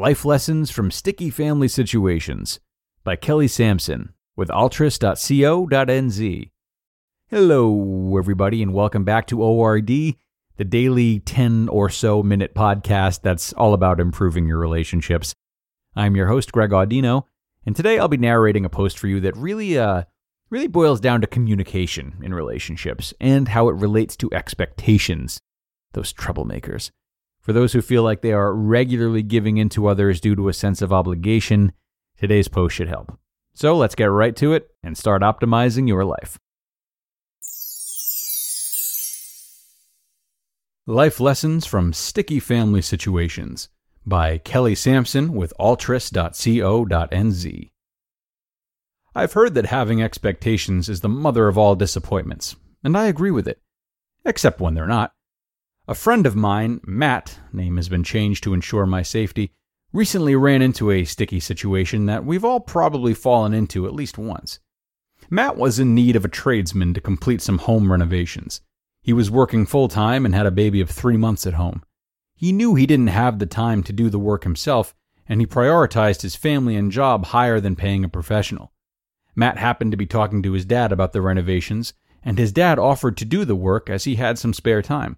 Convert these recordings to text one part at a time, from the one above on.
Life Lessons from Sticky Family Situations by Kelly Samson with altris.co.nz. Hello, everybody, and welcome back to ORD, the daily 10 or so minute podcast that's all about improving your relationships. I'm your host, Greg Audino, and today I'll be narrating a post for you that really, uh, really boils down to communication in relationships and how it relates to expectations, those troublemakers. For those who feel like they are regularly giving in to others due to a sense of obligation, today's post should help. So let's get right to it and start optimizing your life. Life Lessons from Sticky Family Situations by Kelly Samson with altris.co.nz. I've heard that having expectations is the mother of all disappointments, and I agree with it, except when they're not. A friend of mine, Matt, name has been changed to ensure my safety, recently ran into a sticky situation that we've all probably fallen into at least once. Matt was in need of a tradesman to complete some home renovations. He was working full time and had a baby of three months at home. He knew he didn't have the time to do the work himself, and he prioritized his family and job higher than paying a professional. Matt happened to be talking to his dad about the renovations, and his dad offered to do the work as he had some spare time.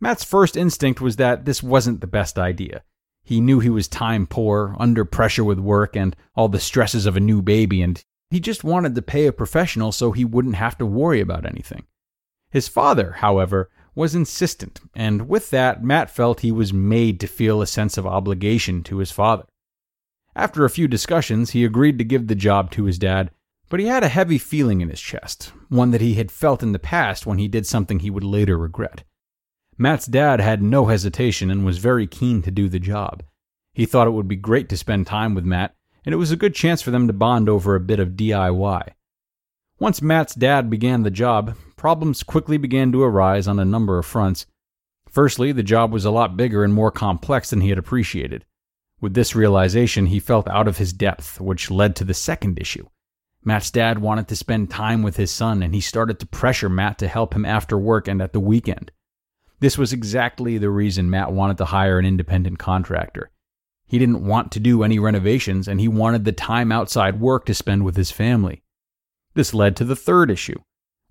Matt's first instinct was that this wasn't the best idea. He knew he was time poor, under pressure with work and all the stresses of a new baby, and he just wanted to pay a professional so he wouldn't have to worry about anything. His father, however, was insistent, and with that, Matt felt he was made to feel a sense of obligation to his father. After a few discussions, he agreed to give the job to his dad, but he had a heavy feeling in his chest, one that he had felt in the past when he did something he would later regret. Matt's dad had no hesitation and was very keen to do the job. He thought it would be great to spend time with Matt, and it was a good chance for them to bond over a bit of DIY. Once Matt's dad began the job, problems quickly began to arise on a number of fronts. Firstly, the job was a lot bigger and more complex than he had appreciated. With this realization, he felt out of his depth, which led to the second issue. Matt's dad wanted to spend time with his son, and he started to pressure Matt to help him after work and at the weekend. This was exactly the reason Matt wanted to hire an independent contractor. He didn't want to do any renovations and he wanted the time outside work to spend with his family. This led to the third issue.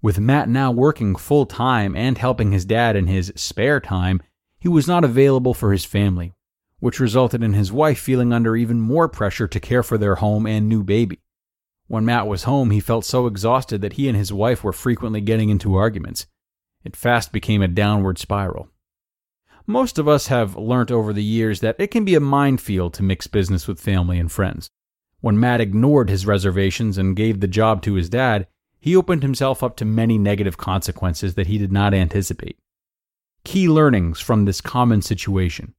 With Matt now working full time and helping his dad in his spare time, he was not available for his family, which resulted in his wife feeling under even more pressure to care for their home and new baby. When Matt was home, he felt so exhausted that he and his wife were frequently getting into arguments. It fast became a downward spiral. Most of us have learnt over the years that it can be a minefield to mix business with family and friends. When Matt ignored his reservations and gave the job to his dad, he opened himself up to many negative consequences that he did not anticipate. Key learnings from this common situation.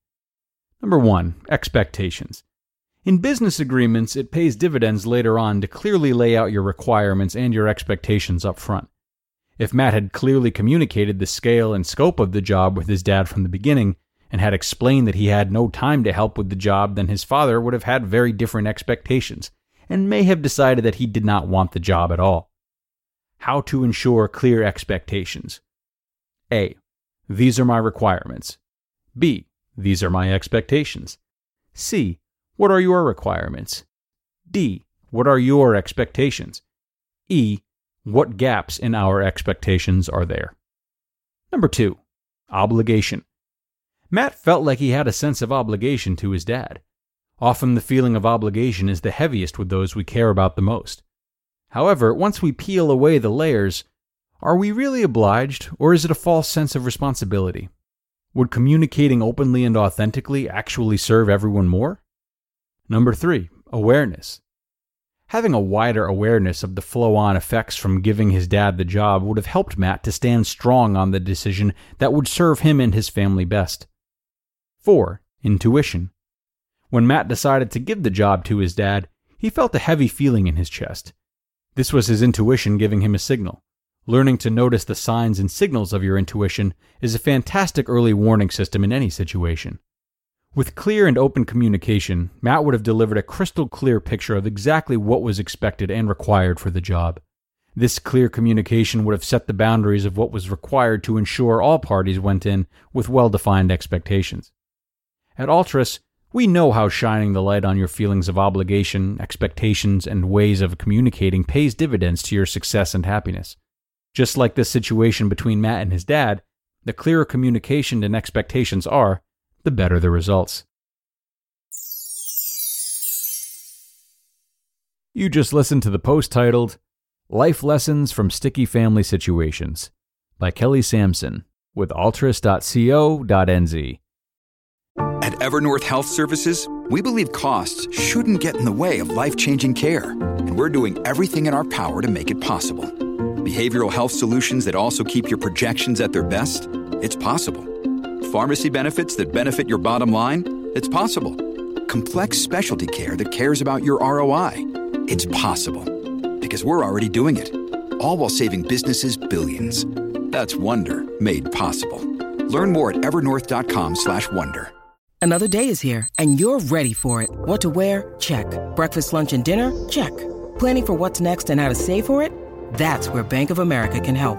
Number one, expectations. In business agreements, it pays dividends later on to clearly lay out your requirements and your expectations up front. If Matt had clearly communicated the scale and scope of the job with his dad from the beginning, and had explained that he had no time to help with the job, then his father would have had very different expectations, and may have decided that he did not want the job at all. How to ensure clear expectations. A. These are my requirements. B. These are my expectations. C. What are your requirements? D. What are your expectations? E. What gaps in our expectations are there? Number two, obligation. Matt felt like he had a sense of obligation to his dad. Often the feeling of obligation is the heaviest with those we care about the most. However, once we peel away the layers, are we really obliged, or is it a false sense of responsibility? Would communicating openly and authentically actually serve everyone more? Number three, awareness. Having a wider awareness of the flow on effects from giving his dad the job would have helped Matt to stand strong on the decision that would serve him and his family best. 4. Intuition. When Matt decided to give the job to his dad, he felt a heavy feeling in his chest. This was his intuition giving him a signal. Learning to notice the signs and signals of your intuition is a fantastic early warning system in any situation. With clear and open communication, Matt would have delivered a crystal clear picture of exactly what was expected and required for the job. This clear communication would have set the boundaries of what was required to ensure all parties went in with well defined expectations. At Altris, we know how shining the light on your feelings of obligation, expectations, and ways of communicating pays dividends to your success and happiness. Just like this situation between Matt and his dad, the clearer communication and expectations are, the better the results. You just listened to the post titled Life Lessons from Sticky Family Situations by Kelly Samson with altris.co.nz. At Evernorth Health Services, we believe costs shouldn't get in the way of life changing care, and we're doing everything in our power to make it possible. Behavioral health solutions that also keep your projections at their best? It's possible Pharmacy benefits that benefit your bottom line? It's possible. Complex specialty care that cares about your ROI? It's possible. Because we're already doing it. All while saving businesses billions. That's Wonder made possible. Learn more at evernorth.com/wonder. Another day is here and you're ready for it. What to wear? Check. Breakfast, lunch and dinner? Check. Planning for what's next and how to save for it? That's where Bank of America can help.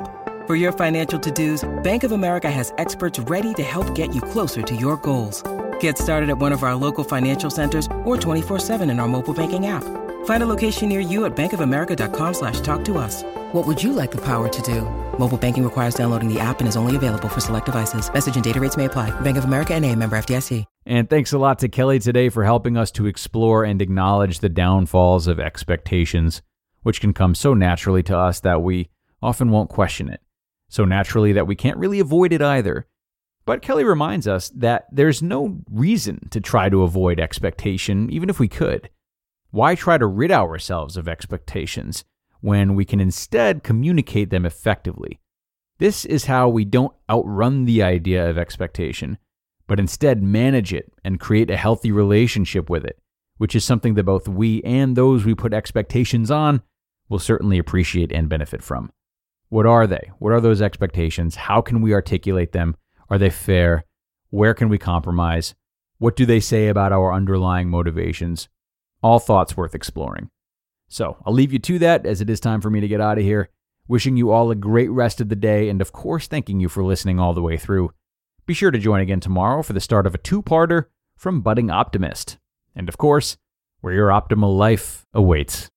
For your financial to-dos, Bank of America has experts ready to help get you closer to your goals. Get started at one of our local financial centers or 24-7 in our mobile banking app. Find a location near you at bankofamerica.com slash talk to us. What would you like the power to do? Mobile banking requires downloading the app and is only available for select devices. Message and data rates may apply. Bank of America and a member FDIC. And thanks a lot to Kelly today for helping us to explore and acknowledge the downfalls of expectations, which can come so naturally to us that we often won't question it so naturally that we can't really avoid it either. But Kelly reminds us that there's no reason to try to avoid expectation, even if we could. Why try to rid ourselves of expectations when we can instead communicate them effectively? This is how we don't outrun the idea of expectation, but instead manage it and create a healthy relationship with it, which is something that both we and those we put expectations on will certainly appreciate and benefit from. What are they? What are those expectations? How can we articulate them? Are they fair? Where can we compromise? What do they say about our underlying motivations? All thoughts worth exploring. So I'll leave you to that as it is time for me to get out of here. Wishing you all a great rest of the day, and of course, thanking you for listening all the way through. Be sure to join again tomorrow for the start of a two parter from Budding Optimist. And of course, where your optimal life awaits.